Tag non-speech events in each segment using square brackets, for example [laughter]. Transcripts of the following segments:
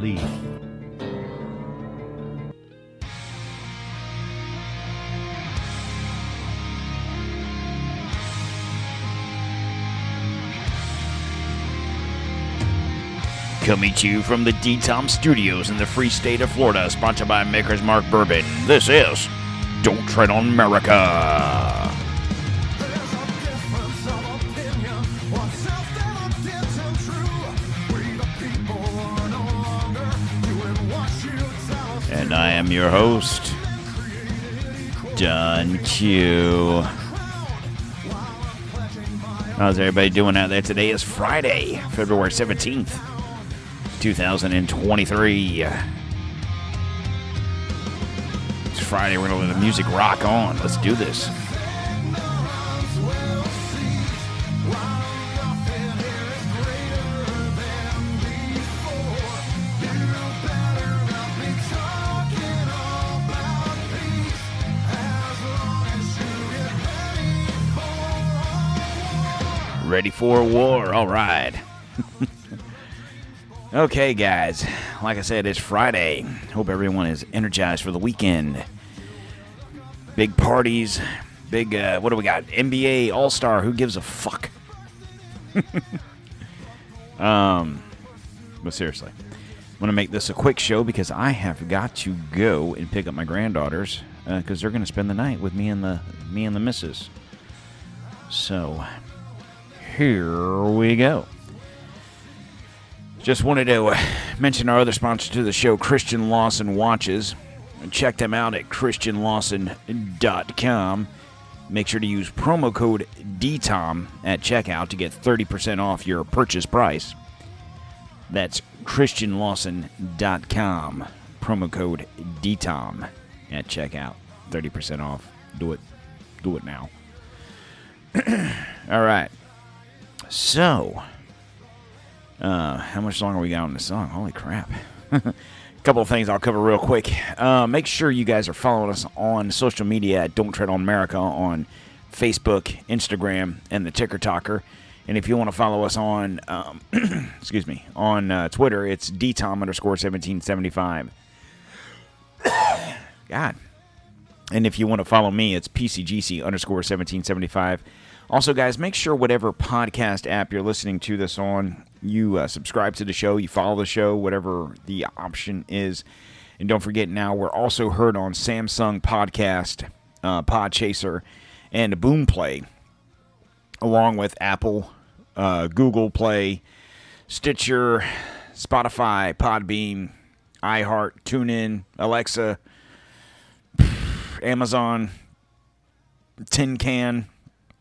Lee. Coming to you from the D-Tom Studios in the free state of Florida, sponsored by Maker's Mark Bourbon. This is Don't Tread on America. And I am your host, Don Q. How's everybody doing out there? Today is Friday, February 17th, 2023. It's Friday. We're going to let the music rock on. Let's do this. Ready for war. All right. [laughs] okay, guys. Like I said, it's Friday. Hope everyone is energized for the weekend. Big parties. Big, uh, what do we got? NBA All Star. Who gives a fuck? [laughs] um, but seriously, I'm going to make this a quick show because I have got to go and pick up my granddaughters because they're going to spend the night with me and the me and the missus. So, here we go. Just wanted to uh, mention our other sponsor to the show, Christian Lawson Watches. Check them out at christianlawson.com. Make sure to use promo code DTOM at checkout to get 30% off your purchase price. That's christianlawson.com. Promo code DTOM at checkout. 30% off. Do it. Do it now. [clears throat] All right. So, uh, how much longer we got on the song? Holy crap. A [laughs] couple of things I'll cover real quick. Uh, make sure you guys are following us on social media at Don't Tread on America on Facebook, Instagram, and the Ticker Talker. And if you want to follow us on, um, [clears throat] excuse me, on uh, Twitter, it's dtom underscore 1775. [coughs] God. And if you want to follow me, it's pcgc underscore 1775. Also, guys, make sure whatever podcast app you're listening to this on, you uh, subscribe to the show, you follow the show, whatever the option is. And don't forget now, we're also heard on Samsung Podcast, uh, Podchaser, and Boomplay, along with Apple, uh, Google Play, Stitcher, Spotify, Podbean, iHeart, TuneIn, Alexa, Amazon, Tin Can.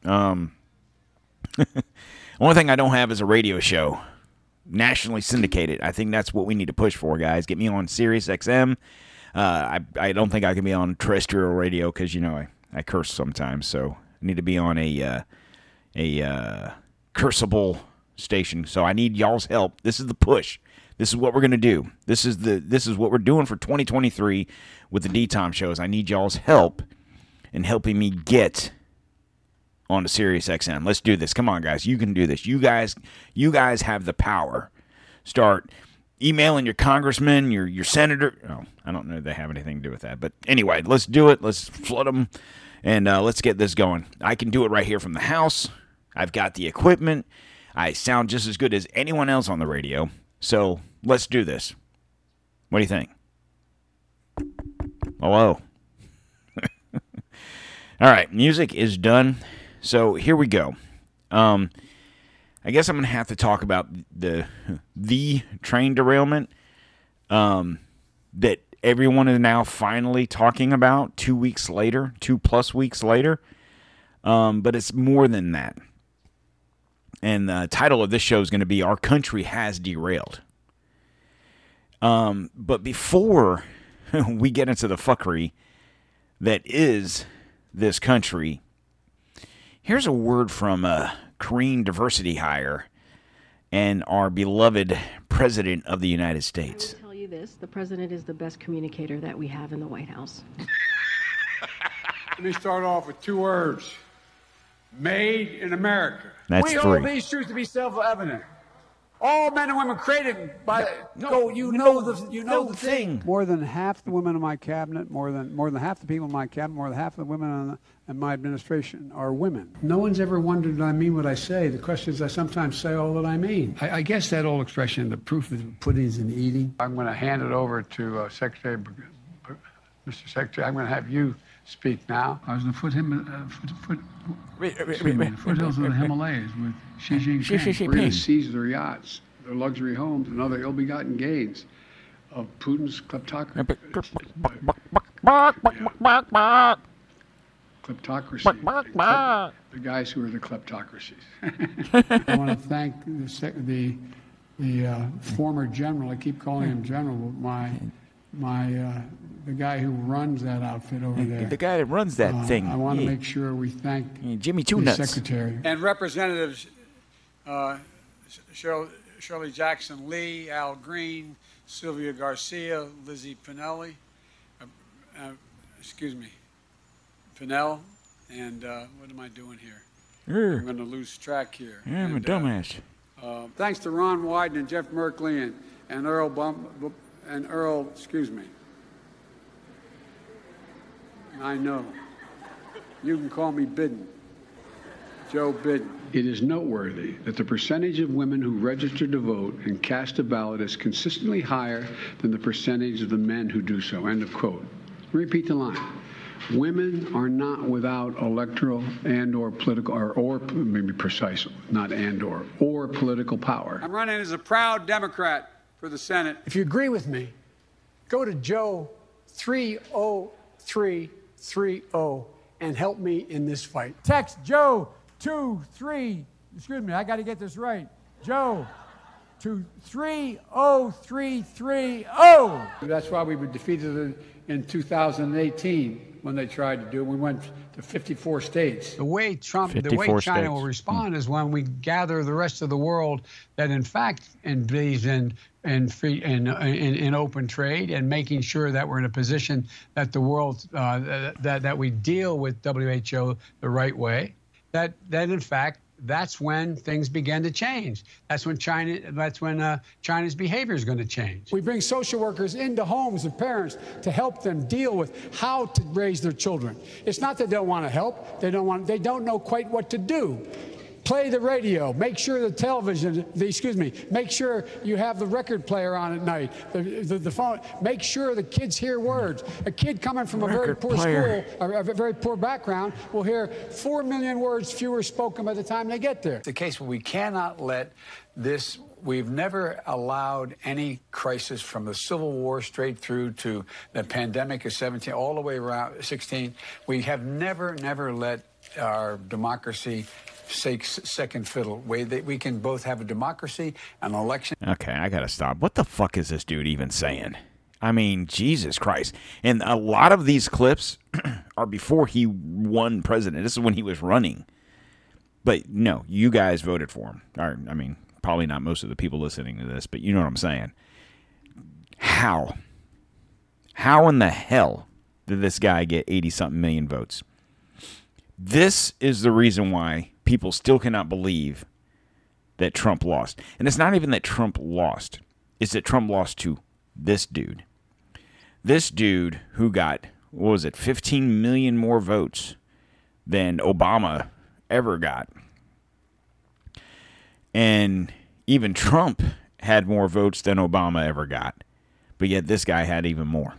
Um, [laughs] only thing I don't have is a radio show, nationally syndicated. I think that's what we need to push for, guys. Get me on Sirius XM. Uh, I I don't think I can be on terrestrial radio because you know I, I curse sometimes, so I need to be on a uh, a uh, station. So I need y'all's help. This is the push. This is what we're gonna do. This is the this is what we're doing for 2023 with the D Tom shows. I need y'all's help in helping me get on to Sirius XM. Let's do this. Come on, guys. You can do this. You guys, you guys have the power. Start emailing your congressman, your your senator. Oh, I don't know if they have anything to do with that, but anyway, let's do it. Let's flood them, and uh, let's get this going. I can do it right here from the house. I've got the equipment. I sound just as good as anyone else on the radio. So let's do this. What do you think? Hello. [laughs] All right, music is done. So here we go. Um, I guess I'm gonna have to talk about the the train derailment um, that everyone is now finally talking about two weeks later, two plus weeks later. Um, but it's more than that. And the title of this show is going to be "Our Country Has Derailed." Um, but before [laughs] we get into the fuckery that is this country, here's a word from uh, Korean Diversity Hire and our beloved President of the United States. I will tell you this the president is the best communicator that we have in the White House. Let me start off with two words made in America. That's we free. hold these truths to be self evident. All men and women created by go. You know the you know the thing. More than half the women in my cabinet, more than more than half the people in my cabinet, more than half the women in, the, in my administration are women. No one's ever wondered that I mean what I say. The question is, I sometimes say all that I mean. I, I guess that old expression, "the proof of the pudding is in the eating." I'm going to hand it over to uh, Secretary, Br- Br- Mr. Secretary. I'm going to have you speak now. I was in the foot, him, uh, foot, foot, excuse me, the foothills of the Himalayas with Xi Jinping. Xi Jinping. We're going to seize their yachts, their luxury homes, and other ill-begotten gains of Putin's kleptocracy. Kleptocracy. The guys who are the kleptocracies. [laughs] I want to thank the, the, the uh, former general, I keep calling him general, but my, my, uh, the guy who runs that outfit over there. The guy that runs that Uh, thing. I want to yeah. make sure we thank Yeah, Jimmy Two Nuts. secretary. And Representatives uh, Shirley, Shirley Jackson Lee, Al Green, Sylvia Garcia, Lizzie Pinelli, uh, uh, excuse me, Pinell, and uh, what am I doing here? I'm going to lose track here. yeah, I'm a And, uh, dumbass. uh, thanks to Ron Wyden and Jeff Merkley and, and Earl Bum, and Earl, excuse me. I know. You can call me Bidden. Joe Bidden. It is noteworthy that the percentage of women who register to vote and cast a ballot is consistently higher than the percentage of the men who do so. End of quote. Repeat the line. Women are not without electoral and or political or, or maybe precise, not and or or political power. I'm running as a proud Democrat for the Senate. If you agree with me, go to Joe oh 30330 and help me in this fight. Text Joe 23, excuse me, I got to get this right. Joe to 30330. That's why we were defeated in 2018 when they tried to do it. We went to 54 states. The way Trump, the way China states. will respond hmm. is when we gather the rest of the world that, in fact, believes in free in, in in open trade and making sure that we're in a position that the world uh, that that we deal with WHO the right way. That that in fact. That's when things began to change. That's when China. That's when uh, China's behavior is going to change. We bring social workers into homes of parents to help them deal with how to raise their children. It's not that they don't want to help; they don't want. They don't know quite what to do. Play the radio. Make sure the television. The, excuse me. Make sure you have the record player on at night. The, the, the phone. Make sure the kids hear words. A kid coming from a very poor player. school, a, a very poor background, will hear four million words fewer spoken by the time they get there. the case where we cannot let this we've never allowed any crisis from the civil war straight through to the pandemic of 17 all the way around 16 we have never never let our democracy take second fiddle way that we can both have a democracy an election Okay, I gotta stop. What the fuck is this dude even saying? I mean, Jesus Christ. And a lot of these clips [clears throat] are before he won president. This is when he was running. But no, you guys voted for him. Or, I mean, probably not most of the people listening to this, but you know what I'm saying. How? How in the hell did this guy get 80 something million votes? This is the reason why people still cannot believe that Trump lost. And it's not even that Trump lost, it's that Trump lost to this dude. This dude who got, what was it, 15 million more votes than Obama ever got. And even Trump had more votes than Obama ever got. But yet this guy had even more.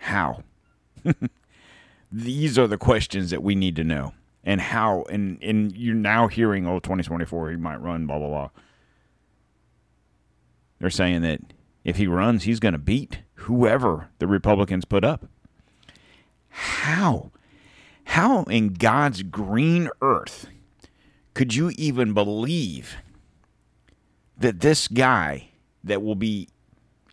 How? [laughs] These are the questions that we need to know. And how and and you're now hearing oh 2024 he might run blah blah blah. They're saying that if he runs, he's going to beat whoever the Republicans put up. How? How in God's green earth could you even believe that this guy that will be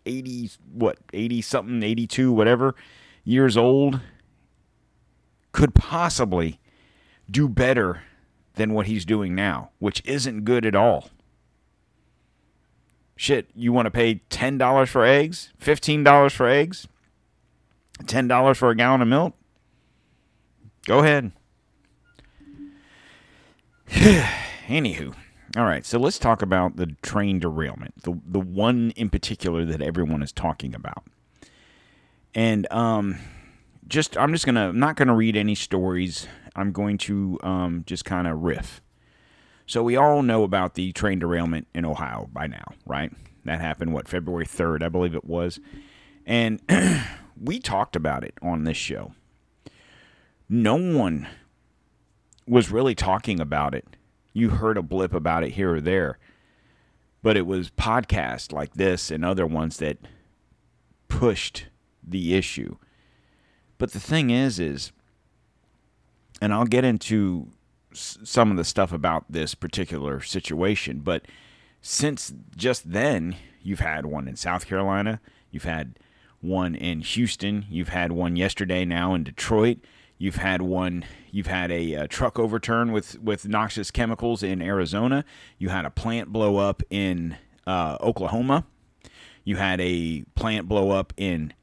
80 what 80 something 82 whatever years old could possibly do better than what he's doing now which isn't good at all. Shit you want to pay $10 for eggs? $15 for eggs? $10 for a gallon of milk? Go ahead. [sighs] Anywho all right, so let's talk about the train derailment, the the one in particular that everyone is talking about. And um, just I'm just gonna I'm not gonna read any stories. I'm going to um, just kind of riff. So we all know about the train derailment in Ohio by now, right? That happened what February 3rd, I believe it was, and [clears throat] we talked about it on this show. No one was really talking about it you heard a blip about it here or there. But it was podcasts like this and other ones that pushed the issue. But the thing is, is, and I'll get into some of the stuff about this particular situation, but since just then, you've had one in South Carolina, you've had one in Houston, you've had one yesterday now in Detroit, You've had one. You've had a, a, truck overturn with with noxious chemicals in Arizona. You had a plant blow up in uh, Oklahoma. You had a plant blow up in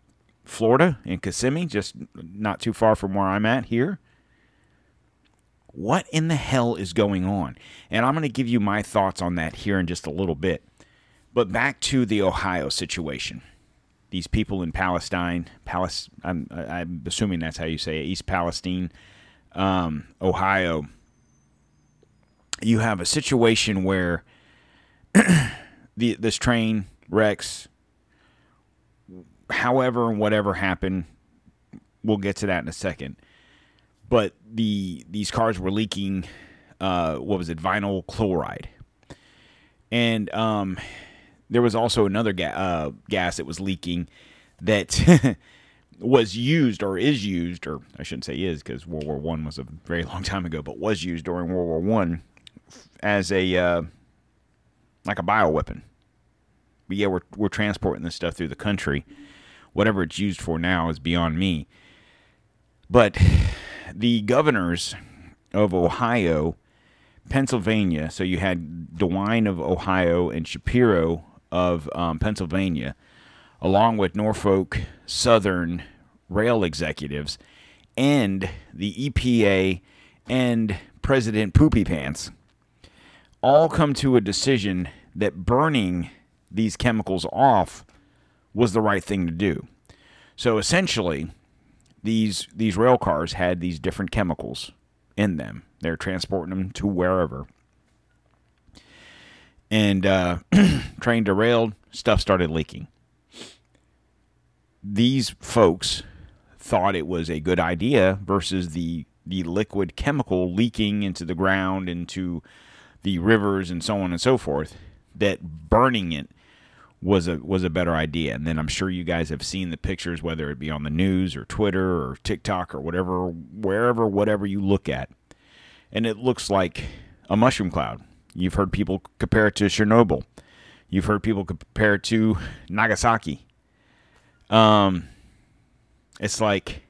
Florida in Kissimmee, just not too far from where I'm at here. What in the hell is going on? And I'm going to give you my thoughts on that here in just a little bit. But back to the Ohio situation these people in Palestine, Palis- I'm, I'm assuming that's how you say it, East Palestine, um, Ohio. You have a situation where [clears throat] the this train wrecks. However, and whatever happened, we'll get to that in a second. But the these cars were leaking. Uh, what was it? Vinyl chloride, and um, there was also another ga- uh, gas that was leaking that [laughs] was used or is used, or I shouldn't say is because World War One was a very long time ago, but was used during World War One as a uh, like a bioweapon. But yeah, we're we're transporting this stuff through the country. Whatever it's used for now is beyond me. But [sighs] the governors of Ohio, Pennsylvania, so you had DeWine of Ohio and Shapiro of um, Pennsylvania, along with Norfolk Southern rail executives and the EPA and President Poopy Pants, all come to a decision that burning these chemicals off was the right thing to do. So essentially, these these rail cars had these different chemicals in them. They're transporting them to wherever and uh, [clears throat] train derailed. Stuff started leaking. These folks thought it was a good idea versus the the liquid chemical leaking into the ground, into the rivers, and so on and so forth. That burning it was a was a better idea. And then I'm sure you guys have seen the pictures, whether it be on the news or Twitter or TikTok or whatever, wherever, whatever you look at, and it looks like a mushroom cloud. You've heard people compare it to Chernobyl. You've heard people compare it to Nagasaki. Um, it's like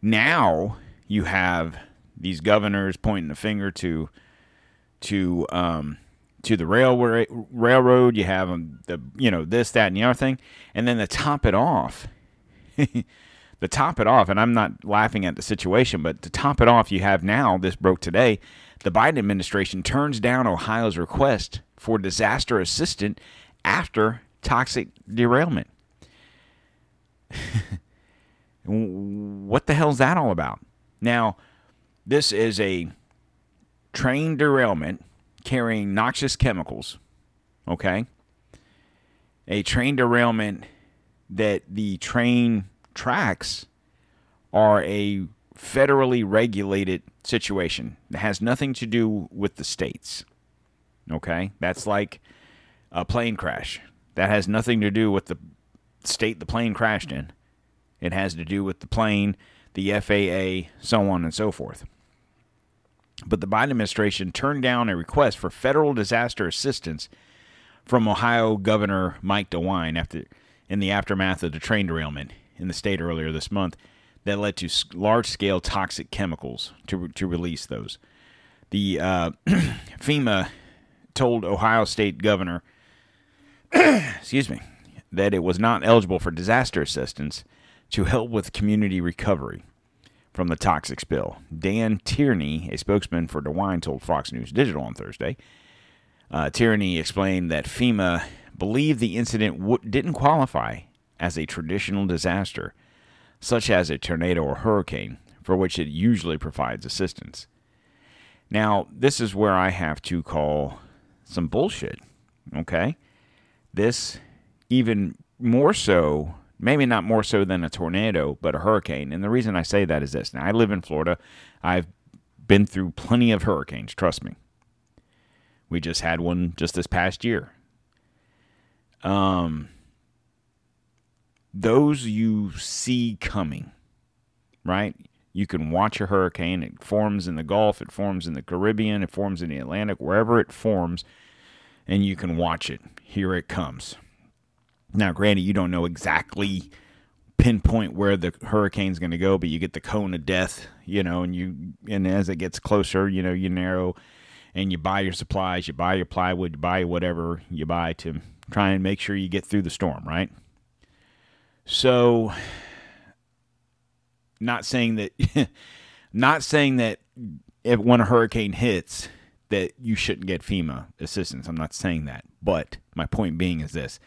now you have these governors pointing the finger to to um, to the railway railroad. You have the you know this that and the other thing, and then to top it off. [laughs] to top it off, and I'm not laughing at the situation, but to top it off, you have now this broke today the Biden administration turns down Ohio's request for disaster assistance after toxic derailment. [laughs] what the hell is that all about? Now, this is a train derailment carrying noxious chemicals, okay? A train derailment that the train tracks are a federally regulated situation. that has nothing to do with the states. Okay? That's like a plane crash. That has nothing to do with the state the plane crashed in. It has to do with the plane, the FAA, so on and so forth. But the Biden administration turned down a request for federal disaster assistance from Ohio Governor Mike DeWine after in the aftermath of the train derailment in the state earlier this month that led to large-scale toxic chemicals to to release those. The uh, [clears throat] FEMA told Ohio State Governor, [clears throat] excuse me, that it was not eligible for disaster assistance to help with community recovery from the toxic spill. Dan Tierney, a spokesman for DeWine, told Fox News Digital on Thursday. Uh, Tierney explained that FEMA believed the incident w- didn't qualify as a traditional disaster, such as a tornado or hurricane, for which it usually provides assistance. Now, this is where I have to call some bullshit, okay? This, even more so maybe not more so than a tornado, but a hurricane. And the reason I say that is this. Now, I live in Florida. I've been through plenty of hurricanes, trust me. We just had one just this past year. Um, those you see coming, right? You can watch a hurricane. It forms in the Gulf, it forms in the Caribbean, it forms in the Atlantic, wherever it forms, and you can watch it. Here it comes. Now, granted, you don't know exactly pinpoint where the hurricane's going to go, but you get the cone of death, you know, and you and as it gets closer, you know, you narrow and you buy your supplies, you buy your plywood, you buy whatever you buy to try and make sure you get through the storm, right? So not saying that [laughs] not saying that if when a hurricane hits that you shouldn't get FEMA assistance. I'm not saying that. But my point being is this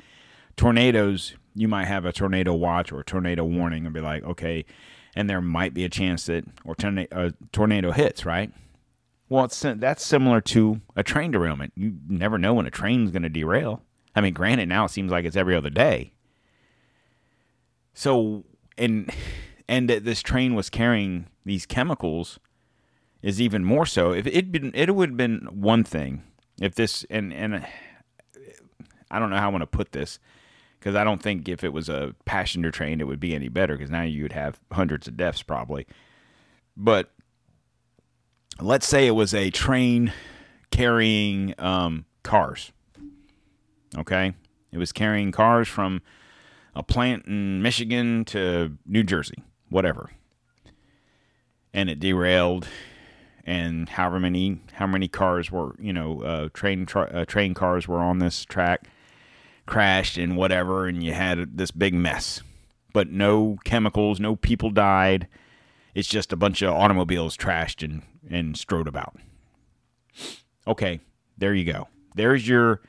tornadoes, you might have a tornado watch or a tornado warning and be like, okay, and there might be a chance that or tornado, a tornado hits, right? Well, it's, that's similar to a train derailment. You never know when a train's going to derail. I mean, granted, now it seems like it's every other day. So, and and that this train was carrying these chemicals is even more so. If it been, it would have been one thing if this and and I don't know how I want to put this because I don't think if it was a passenger train, it would be any better because now you'd have hundreds of deaths probably. But let's say it was a train carrying um, cars. Okay, it was carrying cars from a plant in Michigan to New Jersey, whatever, and it derailed. And however many how many cars were you know uh, train tra- uh, train cars were on this track, crashed and whatever, and you had this big mess. But no chemicals, no people died. It's just a bunch of automobiles trashed and, and strode about. Okay, there you go. There's your.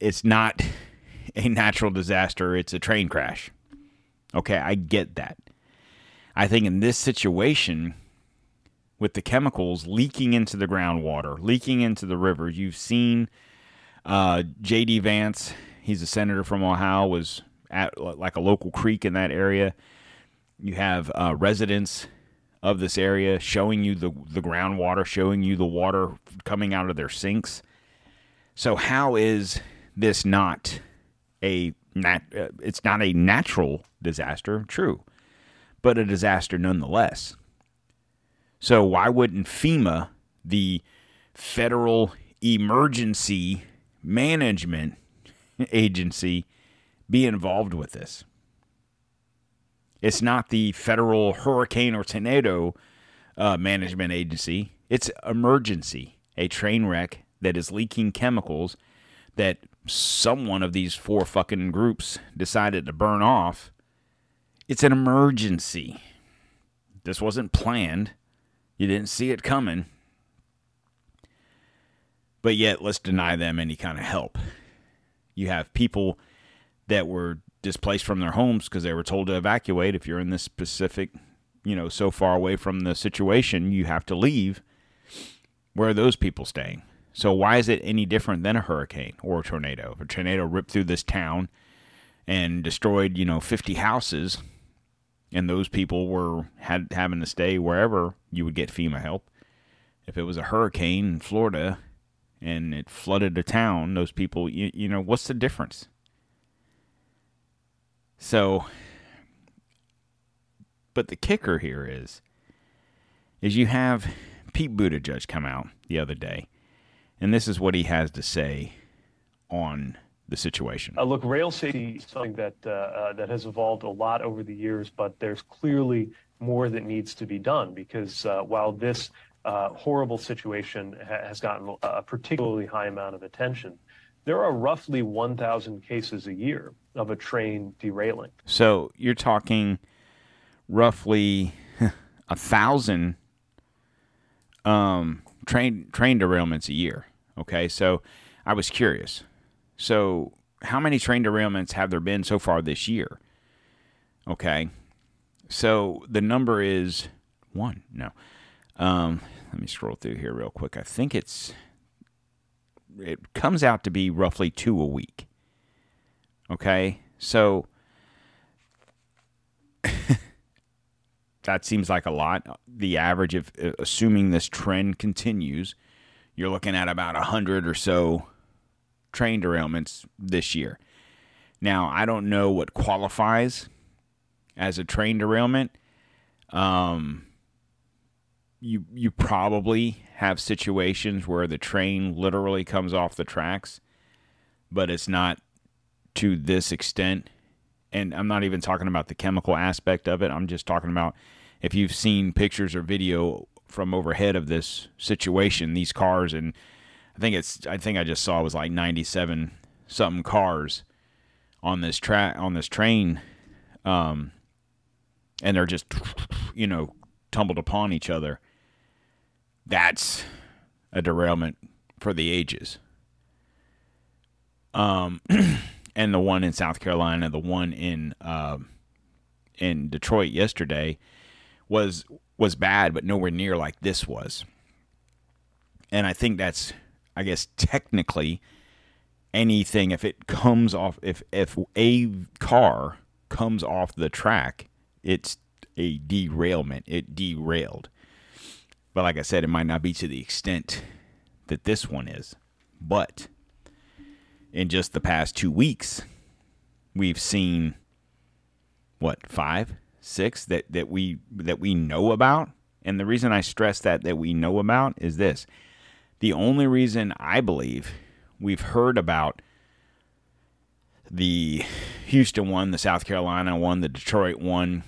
It's not a natural disaster, it's a train crash. Okay, I get that. I think in this situation, with the chemicals leaking into the groundwater, leaking into the rivers, you've seen uh, J.D. Vance He's a senator from Ohio. Was at like a local creek in that area. You have uh, residents of this area showing you the the groundwater, showing you the water coming out of their sinks. So how is this not a nat- uh, it's not a natural disaster, true, but a disaster nonetheless. So why wouldn't FEMA, the federal emergency management agency be involved with this. It's not the federal hurricane or tornado uh, management agency. It's emergency, a train wreck that is leaking chemicals that someone of these four fucking groups decided to burn off. It's an emergency. This wasn't planned. You didn't see it coming. But yet, let's deny them any kind of help. You have people that were displaced from their homes because they were told to evacuate. If you're in this specific, you know, so far away from the situation, you have to leave. Where are those people staying? So why is it any different than a hurricane or a tornado? If a tornado ripped through this town and destroyed, you know, 50 houses, and those people were had having to stay wherever you would get FEMA help. If it was a hurricane in Florida and it flooded a town, those people, you, you know, what's the difference? So, but the kicker here is, is you have Pete Buttigieg come out the other day, and this is what he has to say on the situation. Uh, look, rail safety is something that uh, uh, that has evolved a lot over the years, but there's clearly more that needs to be done because uh, while this horrible situation ha- has gotten a particularly high amount of attention, there are roughly 1,000 cases a year of a train derailing. So you're talking roughly [laughs] a thousand um, train train derailments a year. Okay, so I was curious. So how many train derailments have there been so far this year? Okay, so the number is one. No, um, let me scroll through here real quick. I think it's it comes out to be roughly two a week. Okay, so [laughs] that seems like a lot. The average of uh, assuming this trend continues, you're looking at about a hundred or so train derailments this year. Now, I don't know what qualifies as a train derailment. Um, you you probably have situations where the train literally comes off the tracks, but it's not to this extent. And I'm not even talking about the chemical aspect of it. I'm just talking about if you've seen pictures or video from overhead of this situation, these cars and I think it's I think I just saw it was like 97 something cars on this track on this train um and they're just you know tumbled upon each other that's a derailment for the ages um [clears throat] and the one in South Carolina the one in uh, in Detroit yesterday was was bad but nowhere near like this was and I think that's I guess technically anything if it comes off if if a car comes off the track, it's a derailment. It derailed. But like I said, it might not be to the extent that this one is. But in just the past two weeks, we've seen what five, six that that we that we know about. And the reason I stress that that we know about is this: the only reason I believe we've heard about the Houston one, the South Carolina one, the Detroit one,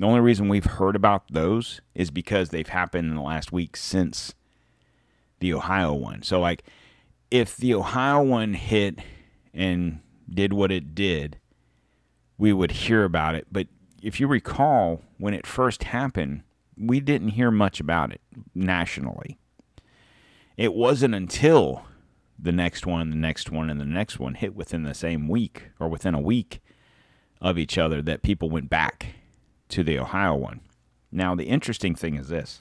the only reason we've heard about those is because they've happened in the last week since the Ohio one. So, like, if the Ohio one hit and did what it did, we would hear about it. But if you recall, when it first happened, we didn't hear much about it nationally. It wasn't until the next one, the next one, and the next one hit within the same week or within a week of each other that people went back to the Ohio one. Now, the interesting thing is this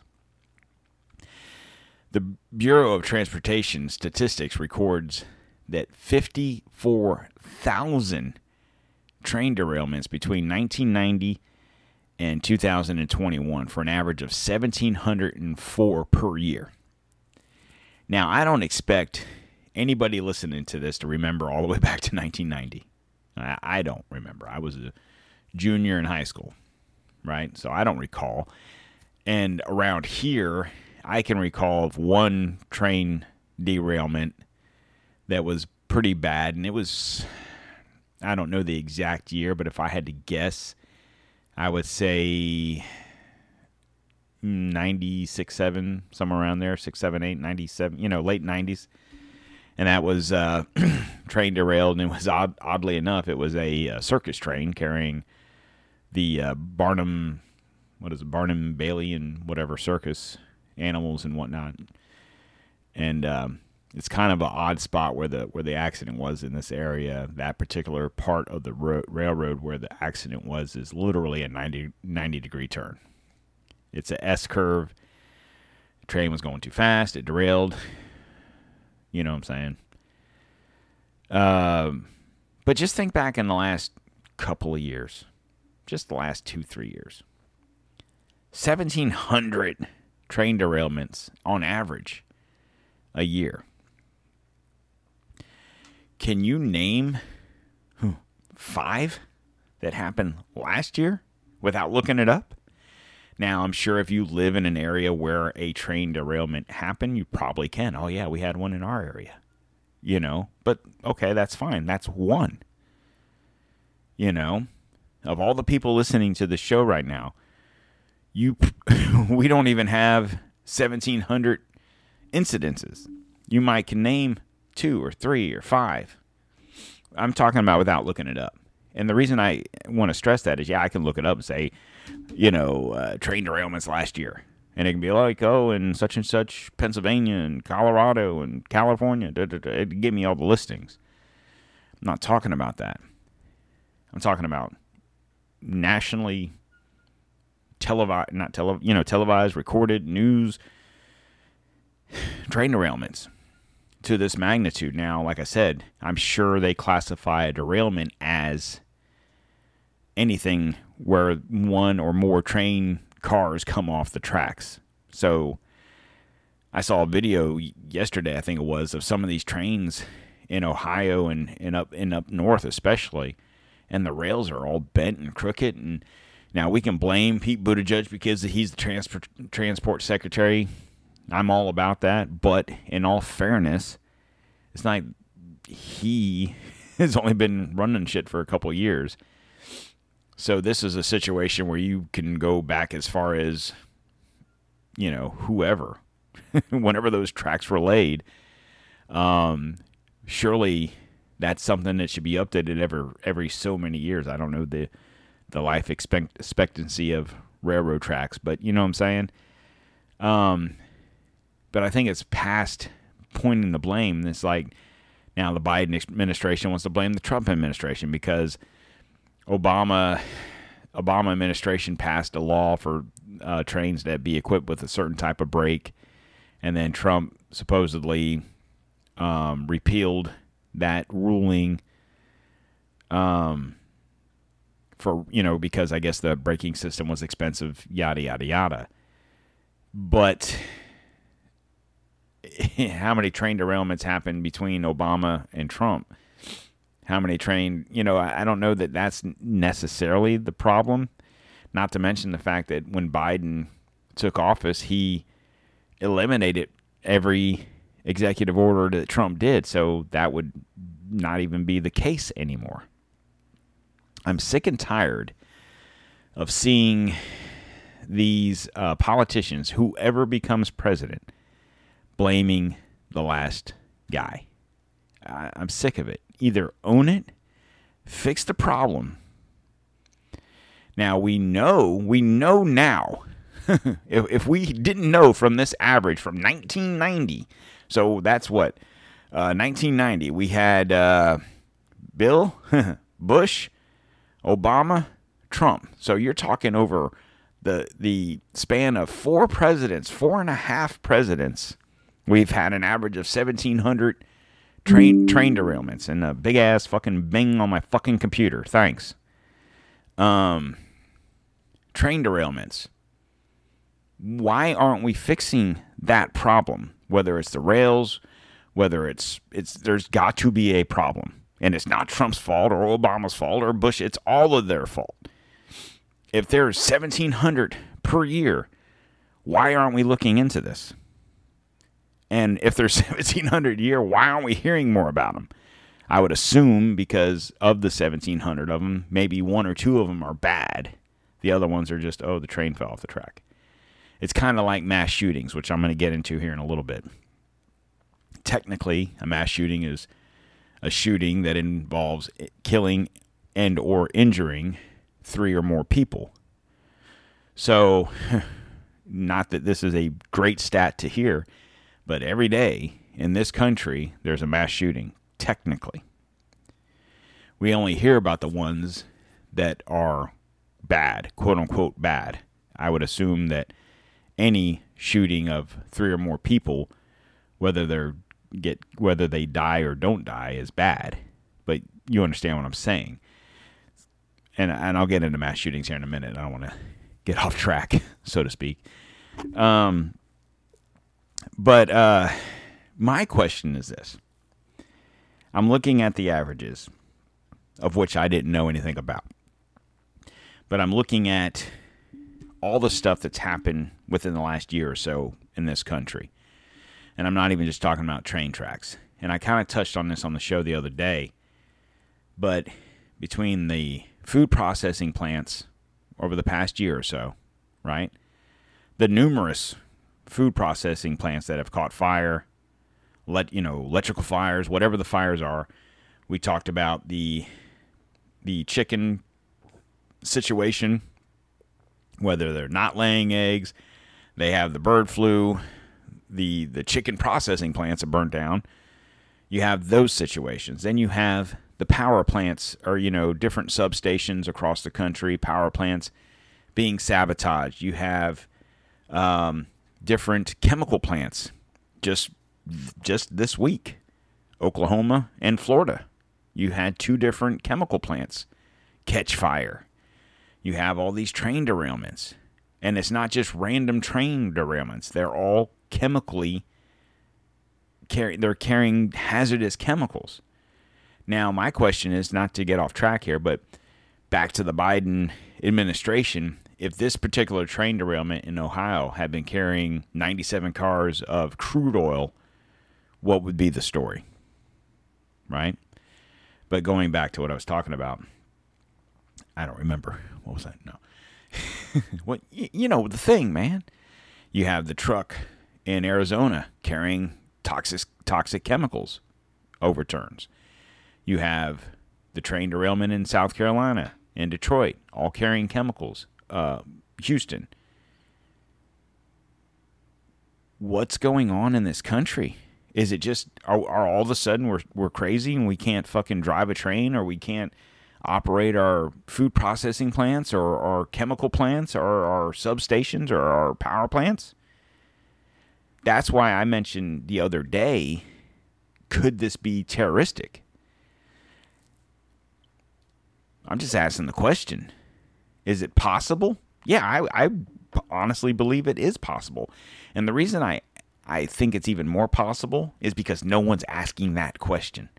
the Bureau of Transportation Statistics records that 54,000 train derailments between 1990 and 2021 for an average of 1,704 per year. Now, I don't expect anybody listening to this to remember all the way back to 1990. I, don't remember. I was a junior in high school, right? So I don't recall. And around here, I can recall of one train derailment that was pretty bad, and it was I don't know the exact year, but if I had to guess, I would say 96, 7, somewhere around there, 6, 7, 8, 97, you know, late 90s. And that was uh, [clears throat] train derailed, and it was odd, oddly enough, it was a, a circus train carrying the uh, Barnum, what is it, Barnum Bailey and whatever circus animals and whatnot. And um, it's kind of an odd spot where the where the accident was in this area. That particular part of the ro- railroad where the accident was is literally a 90, 90 degree turn. It's a S curve. Train was going too fast. It derailed. You know what I'm saying? Um, but just think back in the last couple of years just the last two, three years. 1,700 train derailments on average a year. Can you name five that happened last year without looking it up? Now, I'm sure if you live in an area where a train derailment happened, you probably can. Oh, yeah, we had one in our area. You know, but okay, that's fine. That's one. You know, of all the people listening to the show right now, you [laughs] we don't even have 1700 incidences. You might can name two or three or five. I'm talking about without looking it up. And the reason I want to stress that is, yeah, I can look it up and say, you know, uh, train derailments last year. And it can be like, oh, in such and such Pennsylvania and Colorado and California. It give me all the listings. I'm not talking about that. I'm talking about nationally televised, not tele, you know, televised, recorded news [sighs] train derailments to this magnitude. Now, like I said, I'm sure they classify a derailment as anything where one or more train cars come off the tracks. So I saw a video yesterday, I think it was, of some of these trains in Ohio and, and up and up north especially, and the rails are all bent and crooked. And now we can blame Pete Buttigieg because he's the transport transport secretary. I'm all about that, but in all fairness, it's not he [laughs] has only been running shit for a couple years. So this is a situation where you can go back as far as you know whoever, [laughs] whenever those tracks were laid. Um, surely that's something that should be updated every every so many years. I don't know the the life expect, expectancy of railroad tracks, but you know what I'm saying. Um, but I think it's past pointing the blame. It's like now the Biden administration wants to blame the Trump administration because Obama Obama administration passed a law for uh, trains that be equipped with a certain type of brake, and then Trump supposedly um, repealed that ruling. Um, for you know because I guess the braking system was expensive, yada yada yada. But [laughs] how many train derailments happened between Obama and Trump? how many train, you know, I don't know that that's necessarily the problem. Not to mention the fact that when Biden took office, he eliminated every executive order that Trump did. So that would not even be the case anymore. I'm sick and tired of seeing these uh, politicians, whoever becomes president, blaming the last guy. I, I'm sick of it either own it, fix the problem. Now we know, we know now. [laughs] if, if we didn't know from this average from 1990, so that's what, uh, 1990, we had uh, Bill, [laughs] Bush, Obama, Trump. So you're talking over the the span of four presidents, four and a half presidents. We've had an average of 1,700 train train derailments and a big ass fucking bing on my fucking computer. Thanks. Um, train derailments. Why aren't we fixing that problem? Whether it's the rails, whether it's it's there's got to be a problem, and it's not Trump's fault or Obama's fault or Bush. It's all of their fault. If there's 1,700 per year, why aren't we looking into this? And if there's [laughs] 1,700 a year, why aren't we hearing more about them? I would assume because of the 1,700 of them, maybe one or two of them are bad. The other ones are just, oh, the train fell off the track. It's kind of like mass shootings, which I'm going to get into here in a little bit. Technically, a mass shooting is a shooting that involves killing and or injuring three or more people. So, [laughs] not that this is a great stat to hear, but every day in this country, there's a mass shooting, technically. We only hear about the ones that are bad, quote unquote bad. I would assume that any shooting of three or more people, whether they're get whether they die or don't die, is bad. But you understand what I'm saying. and and I'll get into mass shootings here in a minute. I don't want to get off track, [laughs] so to speak. Um, but uh, my question is this: I'm looking at the averages, of which I didn't know anything about, but I'm looking at all the stuff that's happened within the last year or so in this country, and I'm not even just talking about train tracks. And I kind of touched on this on the show the other day, but between the food processing plants over the past year or so, right? The numerous food processing plants that have caught fire, let you know, electrical fires, whatever the fires are. We talked about the the chicken situation, whether they're not laying eggs, they have the bird flu, the the chicken processing plants are burnt down. You have those situations. Then you have the power plants or you know different substations across the country, power plants being sabotaged. You have um, different chemical plants just just this week, Oklahoma and Florida. You had two different chemical plants catch fire. You have all these train derailments. And it's not just random train derailments. They're all chemically carry they're carrying hazardous chemicals. Now, my question is not to get off track here, but back to the Biden administration, if this particular train derailment in Ohio had been carrying 97 cars of crude oil, what would be the story? Right? But going back to what I was talking about, I don't remember. What was that? No. [laughs] what you know the thing, man. You have the truck in Arizona carrying toxic toxic chemicals overturns. You have the train derailment in South Carolina and Detroit, all carrying chemicals. Uh, Houston. What's going on in this country? Is it just are, are all of a sudden we're we're crazy and we can't fucking drive a train or we can't operate our food processing plants or our chemical plants or our substations or our power plants? That's why I mentioned the other day could this be terroristic? I'm just asking the question. Is it possible? Yeah, I, I honestly believe it is possible. And the reason I, I think it's even more possible is because no one's asking that question.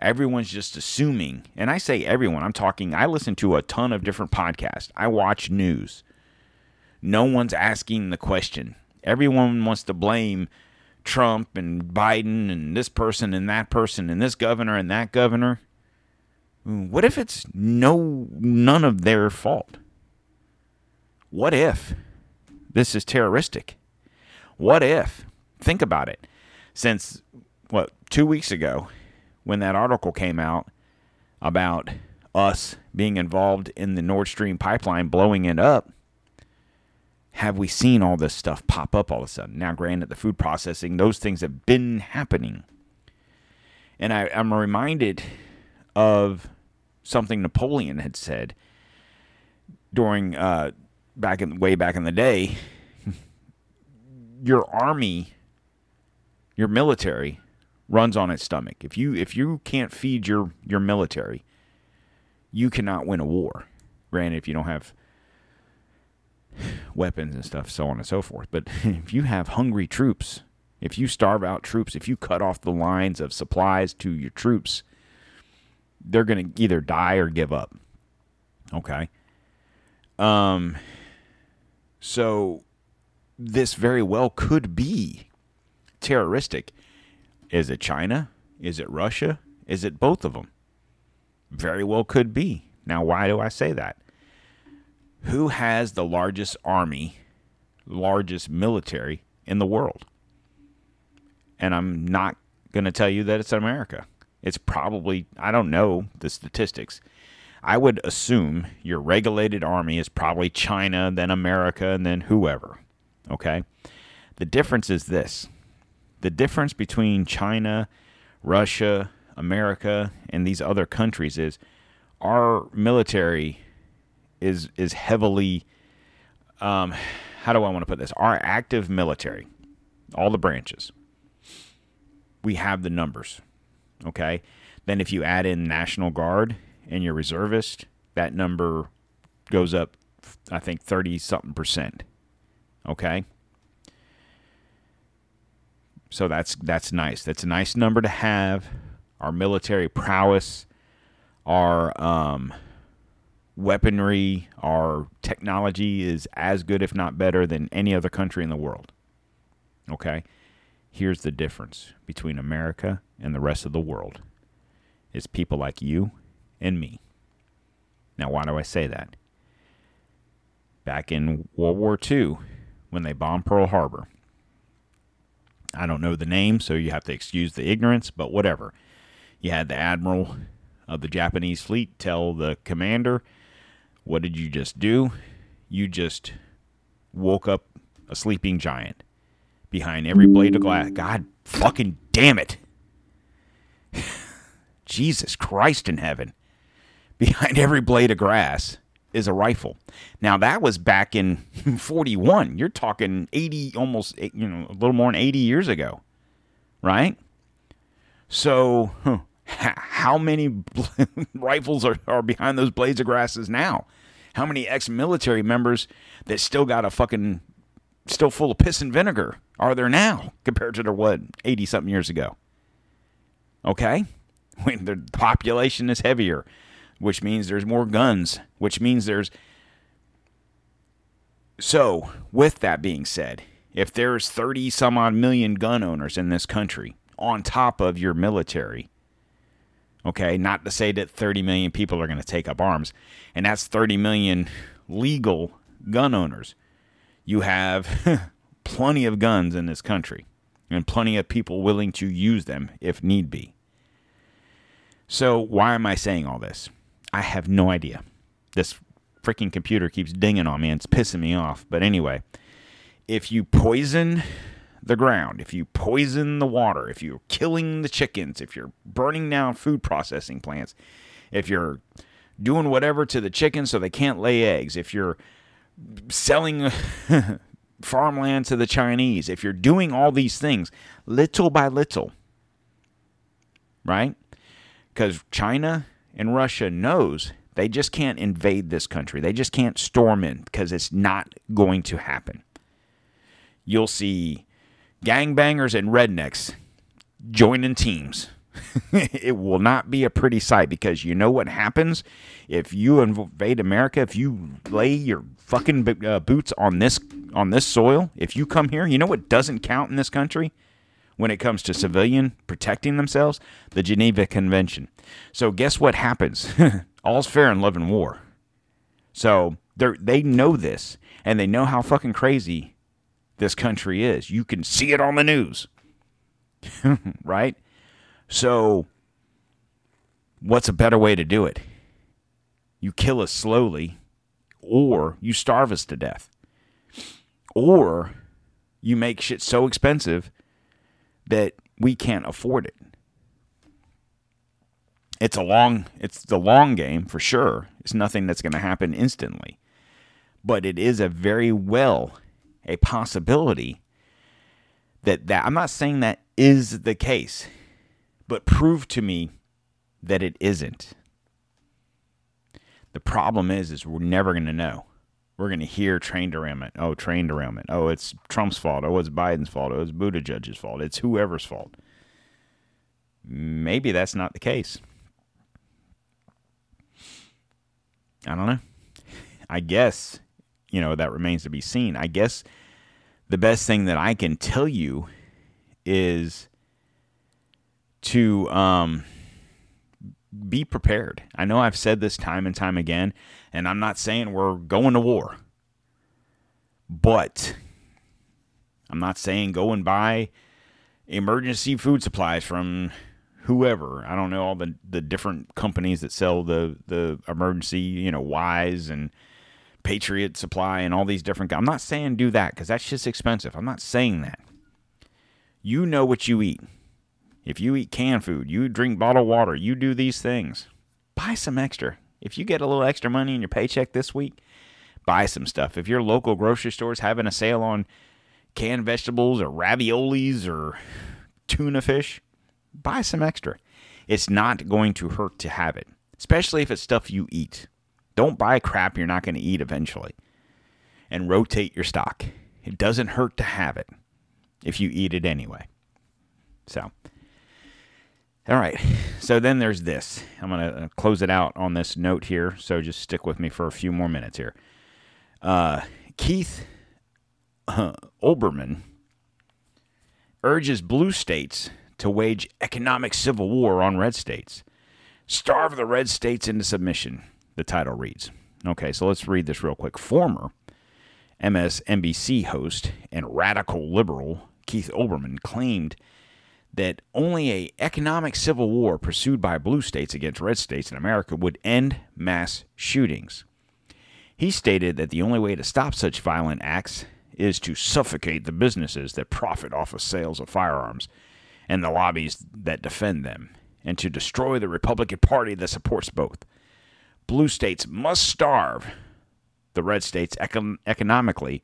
Everyone's just assuming, and I say everyone, I'm talking, I listen to a ton of different podcasts, I watch news. No one's asking the question. Everyone wants to blame Trump and Biden and this person and that person and this governor and that governor. What if it's no none of their fault? What if this is terroristic? What if? Think about it. Since what, 2 weeks ago when that article came out about us being involved in the Nord Stream pipeline blowing it up, have we seen all this stuff pop up all of a sudden? Now, granted, the food processing, those things have been happening. And I, I'm reminded of something Napoleon had said during uh, back in way back in the day. [laughs] your army, your military, runs on its stomach. If you if you can't feed your your military, you cannot win a war. Granted, if you don't have weapons and stuff, so on and so forth. But [laughs] if you have hungry troops, if you starve out troops, if you cut off the lines of supplies to your troops, they're going to either die or give up. Okay. Um so this very well could be terroristic. Is it China? Is it Russia? Is it both of them? Very well could be. Now why do I say that? Who has the largest army, largest military in the world? And I'm not going to tell you that it's America. It's probably, I don't know the statistics. I would assume your regulated army is probably China, then America, and then whoever. Okay? The difference is this the difference between China, Russia, America, and these other countries is our military is is heavily um, how do I want to put this? Our active military, all the branches, we have the numbers. Okay. Then if you add in National Guard and your reservist, that number goes up, I think, 30 something percent. Okay? So that's that's nice. That's a nice number to have. Our military prowess, our um, weaponry, our technology is as good, if not better, than any other country in the world. Okay? Here's the difference between America and the rest of the world. It's people like you and me. Now, why do I say that? Back in World War II, when they bombed Pearl Harbor, I don't know the name, so you have to excuse the ignorance, but whatever. You had the admiral of the Japanese fleet tell the commander, What did you just do? You just woke up a sleeping giant behind every blade of glass. God fucking damn it. [laughs] Jesus Christ in heaven. Behind every blade of grass is a rifle. Now that was back in [laughs] 41. You're talking 80 almost eh, you know, a little more than 80 years ago. Right? So, huh, how many [laughs] rifles are, are behind those blades of grasses now? How many ex-military members that still got a fucking still full of piss and vinegar are there now compared to their what 80 something years ago? Okay? [laughs] When the population is heavier, which means there's more guns, which means there's So, with that being said, if there's 30 some odd million gun owners in this country on top of your military, okay, not to say that 30 million people are going to take up arms, and that's 30 million legal gun owners. You have [laughs] plenty of guns in this country and plenty of people willing to use them if need be. So, why am I saying all this? I have no idea. This freaking computer keeps dinging on me and it's pissing me off. But anyway, if you poison the ground, if you poison the water, if you're killing the chickens, if you're burning down food processing plants, if you're doing whatever to the chickens so they can't lay eggs, if you're selling [laughs] farmland to the Chinese, if you're doing all these things little by little, right? Because China and Russia knows they just can't invade this country. They just can't storm in because it's not going to happen. You'll see gangbangers and rednecks joining teams. [laughs] it will not be a pretty sight because you know what happens if you invade America, if you lay your fucking uh, boots on this on this soil, if you come here, you know what doesn't count in this country? When it comes to civilian protecting themselves? The Geneva Convention. So guess what happens? [laughs] All's fair in love and war. So they they know this and they know how fucking crazy this country is. You can see it on the news. [laughs] right? So what's a better way to do it? You kill us slowly or you starve us to death. Or you make shit so expensive that we can't afford it. It's a long it's the long game for sure. It's nothing that's going to happen instantly. But it is a very well a possibility that that I'm not saying that is the case, but prove to me that it isn't. The problem is is we're never going to know. We're going to hear train derailment. Oh, train derailment. Oh, it's Trump's fault. Oh, it's Biden's fault. Oh, it's Buttigieg's fault. It's whoever's fault. Maybe that's not the case. I don't know. I guess, you know, that remains to be seen. I guess the best thing that I can tell you is to um, be prepared. I know I've said this time and time again, and I'm not saying we're going to war, but I'm not saying go and buy emergency food supplies from whoever. I don't know all the, the different companies that sell the, the emergency, you know, Wise and Patriot Supply and all these different. I'm not saying do that because that's just expensive. I'm not saying that. You know what you eat. If you eat canned food, you drink bottled water, you do these things, buy some extra. If you get a little extra money in your paycheck this week, buy some stuff. If your local grocery store is having a sale on canned vegetables or raviolis or tuna fish, buy some extra. It's not going to hurt to have it, especially if it's stuff you eat. Don't buy crap you're not going to eat eventually. And rotate your stock. It doesn't hurt to have it if you eat it anyway. So, all right. So then there's this. I'm going to close it out on this note here. So just stick with me for a few more minutes here. Uh, Keith uh, Olbermann urges blue states to wage economic civil war on red states. Starve the red states into submission, the title reads. Okay, so let's read this real quick. Former MSNBC host and radical liberal Keith Olbermann claimed that only a economic civil war pursued by blue states against red states in America would end mass shootings. He stated that the only way to stop such violent acts is to suffocate the businesses that profit off of sales of firearms and the lobbies that defend them, and to destroy the Republican Party that supports both. Blue states must starve the red states econ- economically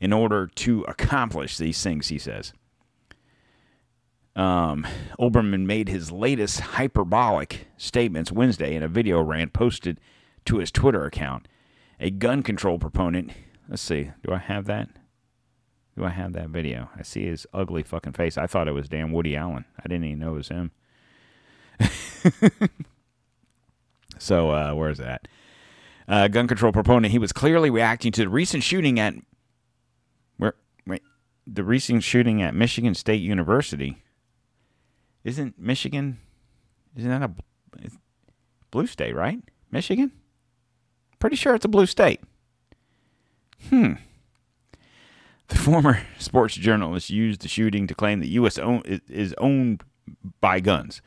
in order to accomplish these things, he says. Um, made his latest hyperbolic statements Wednesday in a video rant posted to his Twitter account. A gun control proponent. Let's see. Do I have that? Do I have that video? I see his ugly fucking face. I thought it was damn Woody Allen. I didn't even know it was him. [laughs] so, uh, where's that? Uh, gun control proponent. He was clearly reacting to the recent shooting at where wait, the recent shooting at Michigan State University. Isn't Michigan? Isn't that a blue state, right? Michigan. Pretty sure it's a blue state. Hmm. The former [laughs] sports journalist used the shooting to claim the U.S. Own, is owned by guns.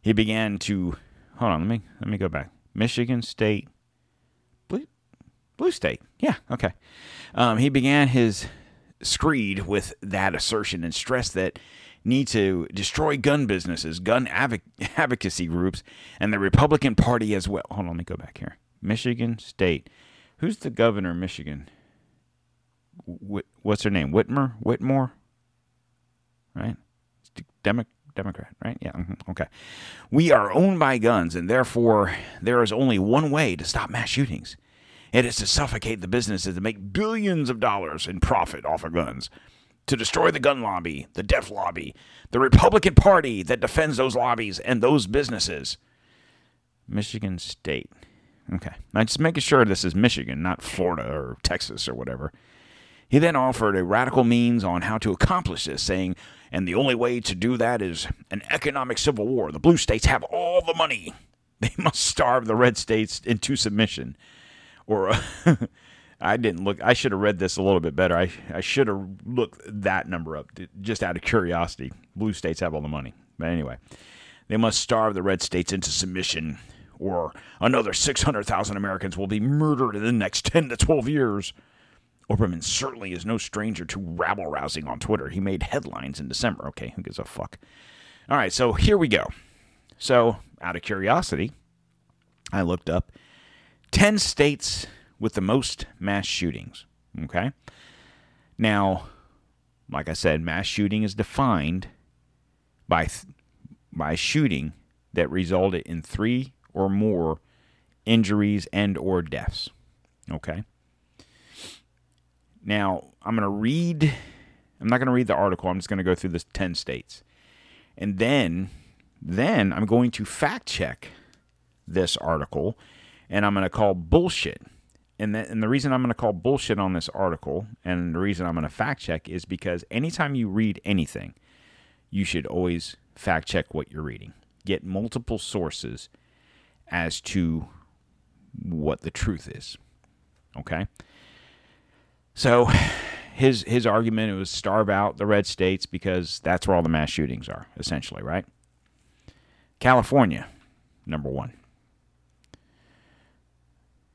He began to hold on. Let me let me go back. Michigan State, blue, blue state. Yeah, okay. Um, he began his screed with that assertion and stressed that need to destroy gun businesses, gun [laughs] advocacy groups, and the Republican Party as well. Hold on, let me go back here. Michigan State. Who's the governor of Michigan? what's her name? Whitmer? Whitmore? Right? Demo- Democrat, right? Yeah. Mm-hmm. Okay. We are owned by guns, and therefore there is only one way to stop mass shootings. It is to suffocate the businesses that make billions of dollars in profit off of guns, to destroy the gun lobby, the death lobby, the Republican Party that defends those lobbies and those businesses. Michigan State. Okay. I'm just making sure this is Michigan, not Florida or Texas or whatever. He then offered a radical means on how to accomplish this, saying, and the only way to do that is an economic civil war. The blue states have all the money. [laughs] They must starve the red states into submission. Or, [laughs] I didn't look, I should have read this a little bit better. I, I should have looked that number up just out of curiosity. Blue states have all the money. But anyway, they must starve the red states into submission, or another 600,000 Americans will be murdered in the next 10 to 12 years. Olbermann certainly is no stranger to rabble rousing on Twitter. He made headlines in December. Okay, who gives a fuck? All right, so here we go. So, out of curiosity, I looked up 10 states with the most mass shootings. Okay? Now, like I said, mass shooting is defined by th- by shooting that resulted in 3 or more injuries and or deaths. Okay? Now, I'm going to read, I'm not going to read the article. I'm just going to go through the 10 states. And then, then I'm going to fact check this article and I'm going to call bullshit. And the, and the reason I'm going to call bullshit on this article and the reason I'm going to fact check is because anytime you read anything, you should always fact check what you're reading. Get multiple sources as to what the truth is. Okay? So his his argument was starve out the red states because that's where all the mass shootings are, essentially, right? California, number one.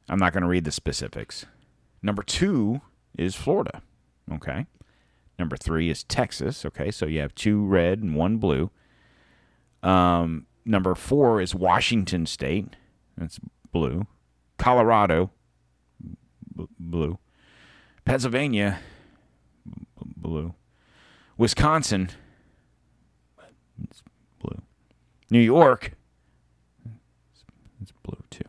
I'm not going to read the specifics. Number two is Florida. Okay. Number three is Texas. Okay, so you have two red and one blue. Um, number four is Washington State. That's blue. Colorado, b- blue. Pennsylvania, blue. Wisconsin, it's blue. New York, it's blue too.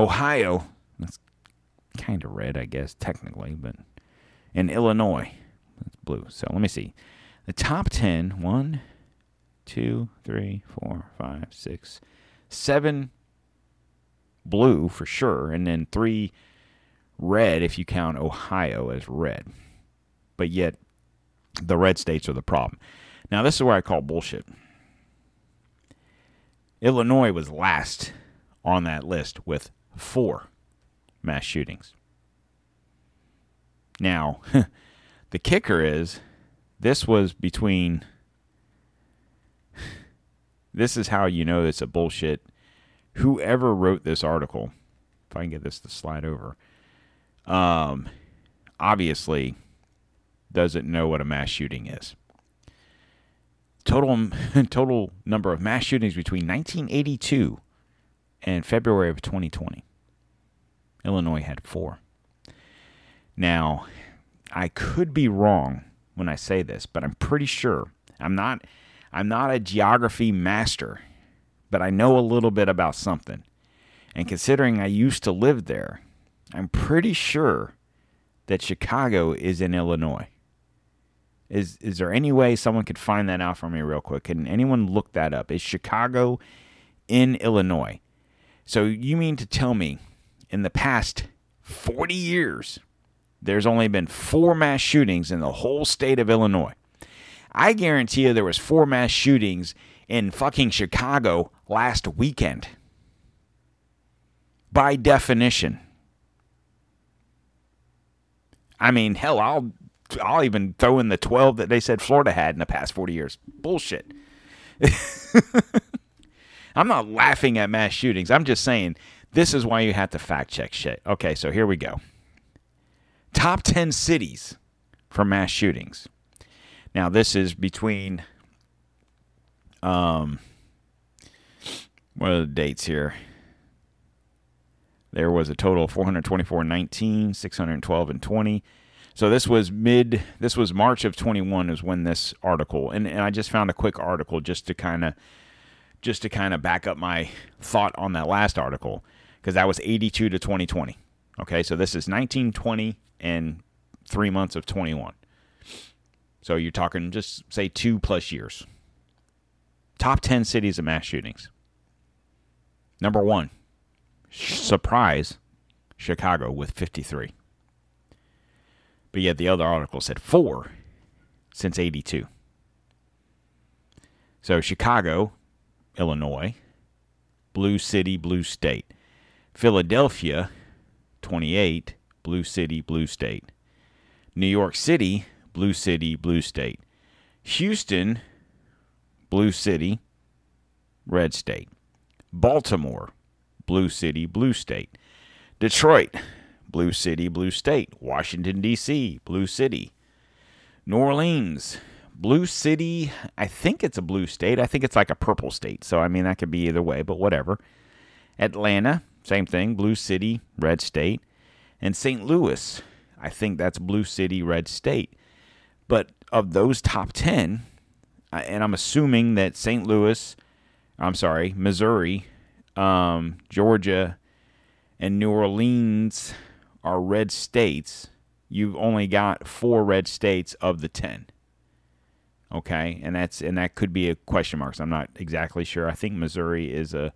Ohio, that's kind of red, I guess, technically, but in Illinois, that's blue. So let me see. The top 10, one, two, three, four, five, six, seven blue for sure, and then three red if you count Ohio as red. But yet, the red states are the problem. Now, this is where I call bullshit. Illinois was last on that list with four mass shootings. Now, [laughs] the kicker is this was between. [sighs] This is how you know it's a bullshit. Whoever wrote this article, if I can get this to slide over, um, obviously doesn't know what a mass shooting is. Total [laughs] total number of mass shootings between 1982 and February of 2020. Illinois had four. Now, I could be wrong when I say this, but I'm pretty sure I'm not I'm not a geography master, but I know a little bit about something. And considering I used to live there, I'm pretty sure that Chicago is in Illinois. Is is there any way someone could find that out for me real quick? Can anyone look that up? Is Chicago in Illinois? So you mean to tell me in the past 40 years there's only been 4 mass shootings in the whole state of Illinois? I guarantee you there was 4 mass shootings in fucking Chicago last weekend. By definition. I mean, hell, I'll I'll even throw in the 12 that they said Florida had in the past 40 years. Bullshit. [laughs] I'm not laughing at mass shootings. I'm just saying this is why you have to fact check shit. Okay, so here we go. Top 10 cities for mass shootings. Now, this is between, um, what are the dates here? There was a total of 424 19, 612 and 20. So this was mid, this was March of 21 is when this article, and, and I just found a quick article just to kind of, just to kind of back up my thought on that last article, because that was 82 to 2020. Okay, so this is 1920 and three months of 21. So you're talking just say two plus years. Top 10 cities of mass shootings. Number one, surprise, Chicago with 53. But yet the other article said four since 82. So Chicago, Illinois, blue city, blue state. Philadelphia, 28, blue city, blue state. New York City, blue city, blue state. Houston, blue city, red state. Baltimore, blue city, blue state. Detroit, blue city, blue state. Washington, D.C., blue city. New Orleans, blue city. I think it's a blue state. I think it's like a purple state. So, I mean, that could be either way, but whatever. Atlanta, same thing. Blue city, red state. And St. Louis, I think that's blue city, red state. But of those top 10, and I'm assuming that St. Louis, I'm sorry, Missouri, um, Georgia, and New Orleans are red states, you've only got four red states of the 10. Okay, and that's and that could be a question mark. So I'm not exactly sure. I think Missouri is a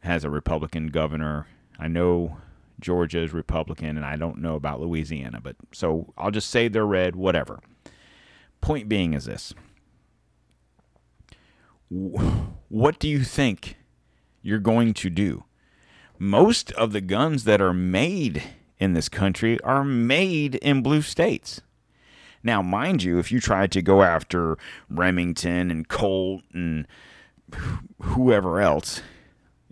has a Republican governor. I know Georgia is Republican, and I don't know about Louisiana, but so I'll just say they're red, whatever. Point being is this. What do you think you're going to do? Most of the guns that are made in this country are made in blue states. Now, mind you, if you tried to go after Remington and Colt and whoever else,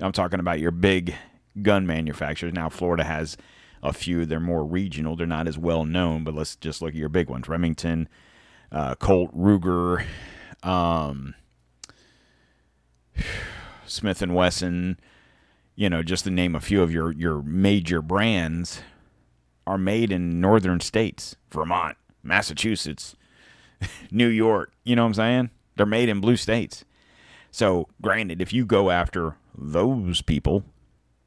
I'm talking about your big gun manufacturers. Now, Florida has a few. They're more regional. They're not as well known, but let's just look at your big ones Remington, uh, Colt, Ruger, um, Smith and Wesson. You know, just to name a few of your your major brands, are made in northern states, Vermont, Massachusetts, [laughs] New York. You know what I'm saying? They're made in blue states. So, granted, if you go after those people,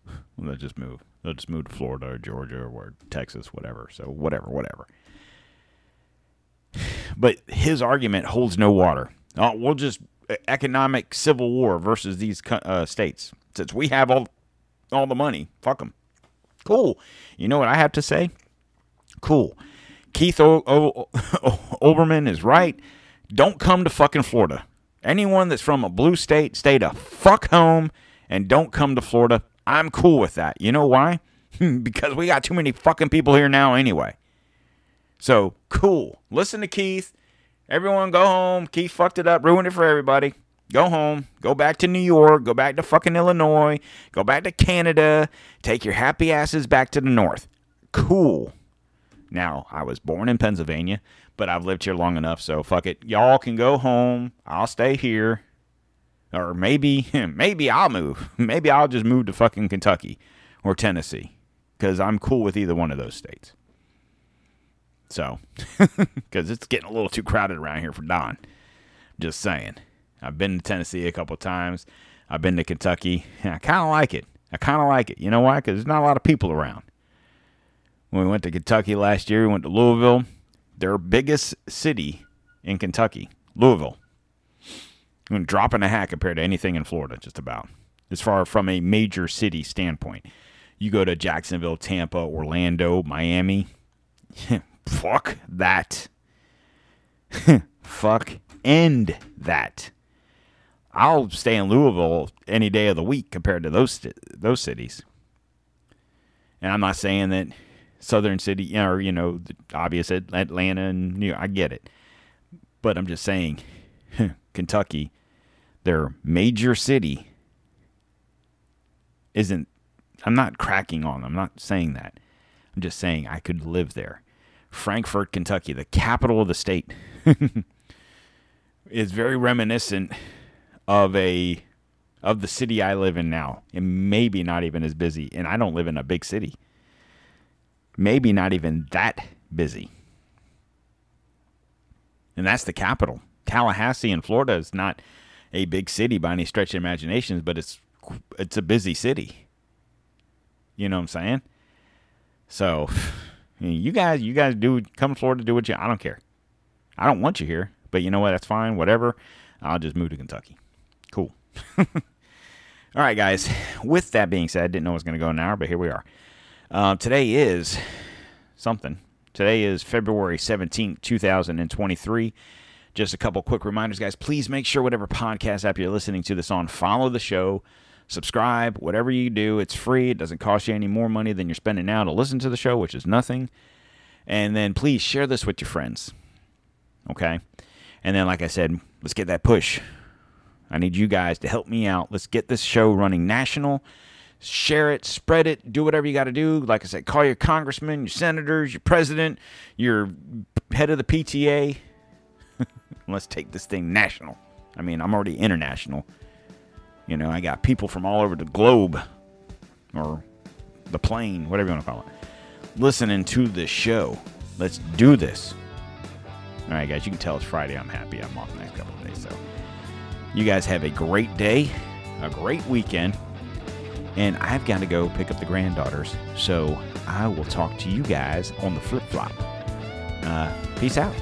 [laughs] They'll just move. They'll just move to Florida or Georgia or Texas, whatever. So whatever, whatever. [sighs] But his argument holds no water. Oh, we'll just economic civil war versus these uh, states. Since we have all all the money, fuck them. Cool. You know what I have to say? Cool. Keith o- o- Olbermann [laughs] is right. Don't come to fucking Florida. Anyone that's from a blue state, stay to fuck home and don't come to Florida. I'm cool with that. You know why? [laughs] because we got too many fucking people here now anyway. So, cool. Listen to Keith. Everyone go home. Keith fucked it up, ruined it for everybody. Go home. Go back to New York. Go back to fucking Illinois. Go back to Canada. Take your happy asses back to the north. Cool. Now, I was born in Pennsylvania, but I've lived here long enough, so fuck it. Y'all can go home. I'll stay here. Or maybe, [laughs] maybe I'll move. [laughs] Maybe I'll just move to fucking Kentucky or Tennessee because I'm cool with either one of those states. So, [laughs] because it's getting a little too crowded around here for Don. Just saying. I've been to Tennessee a couple times. I've been to Kentucky. And I kind of like it. I kind of like it. You know why? Because there's not a lot of people around. When we went to Kentucky last year, we went to Louisville. Their biggest city in Kentucky, Louisville. I'm drop in a hat compared to anything in Florida, just about. As far from a major city standpoint. You go to Jacksonville, Tampa, Orlando, Miami. [laughs] Fuck that. [laughs] Fuck end that. I'll stay in Louisville any day of the week compared to those those cities. And I'm not saying that Southern City or you know the obvious Atlanta and New York, I get it, but I'm just saying [laughs] Kentucky, their major city, isn't. I'm not cracking on. I'm not saying that. I'm just saying I could live there. Frankfort, Kentucky, the capital of the state, [laughs] is very reminiscent of a of the city I live in now, and maybe not even as busy. And I don't live in a big city. Maybe not even that busy. And that's the capital. Tallahassee in Florida is not a big city by any stretch of imaginations, but it's it's a busy city. You know what I'm saying? So, [sighs] you guys, you guys do come to Florida, do what you. I don't care. I don't want you here, but you know what? That's fine. Whatever. I'll just move to Kentucky. Cool. [laughs] All right, guys. With that being said, I didn't know it was going to go an hour, but here we are. Uh, today is something. Today is February 17th, 2023. Just a couple quick reminders, guys. Please make sure whatever podcast app you're listening to this on, follow the show, subscribe, whatever you do. It's free. It doesn't cost you any more money than you're spending now to listen to the show, which is nothing. And then please share this with your friends. Okay? And then, like I said, let's get that push. I need you guys to help me out. Let's get this show running national. Share it, spread it, do whatever you got to do. Like I said, call your congressman, your senators, your president, your head of the PTA. [laughs] Let's take this thing national. I mean, I'm already international. You know, I got people from all over the globe or the plane, whatever you want to call it, listening to this show. Let's do this. All right, guys, you can tell it's Friday. I'm happy. I'm off the next couple of days. So, you guys have a great day, a great weekend, and I've got to go pick up the granddaughters. So, I will talk to you guys on the flip flop. Uh, peace out.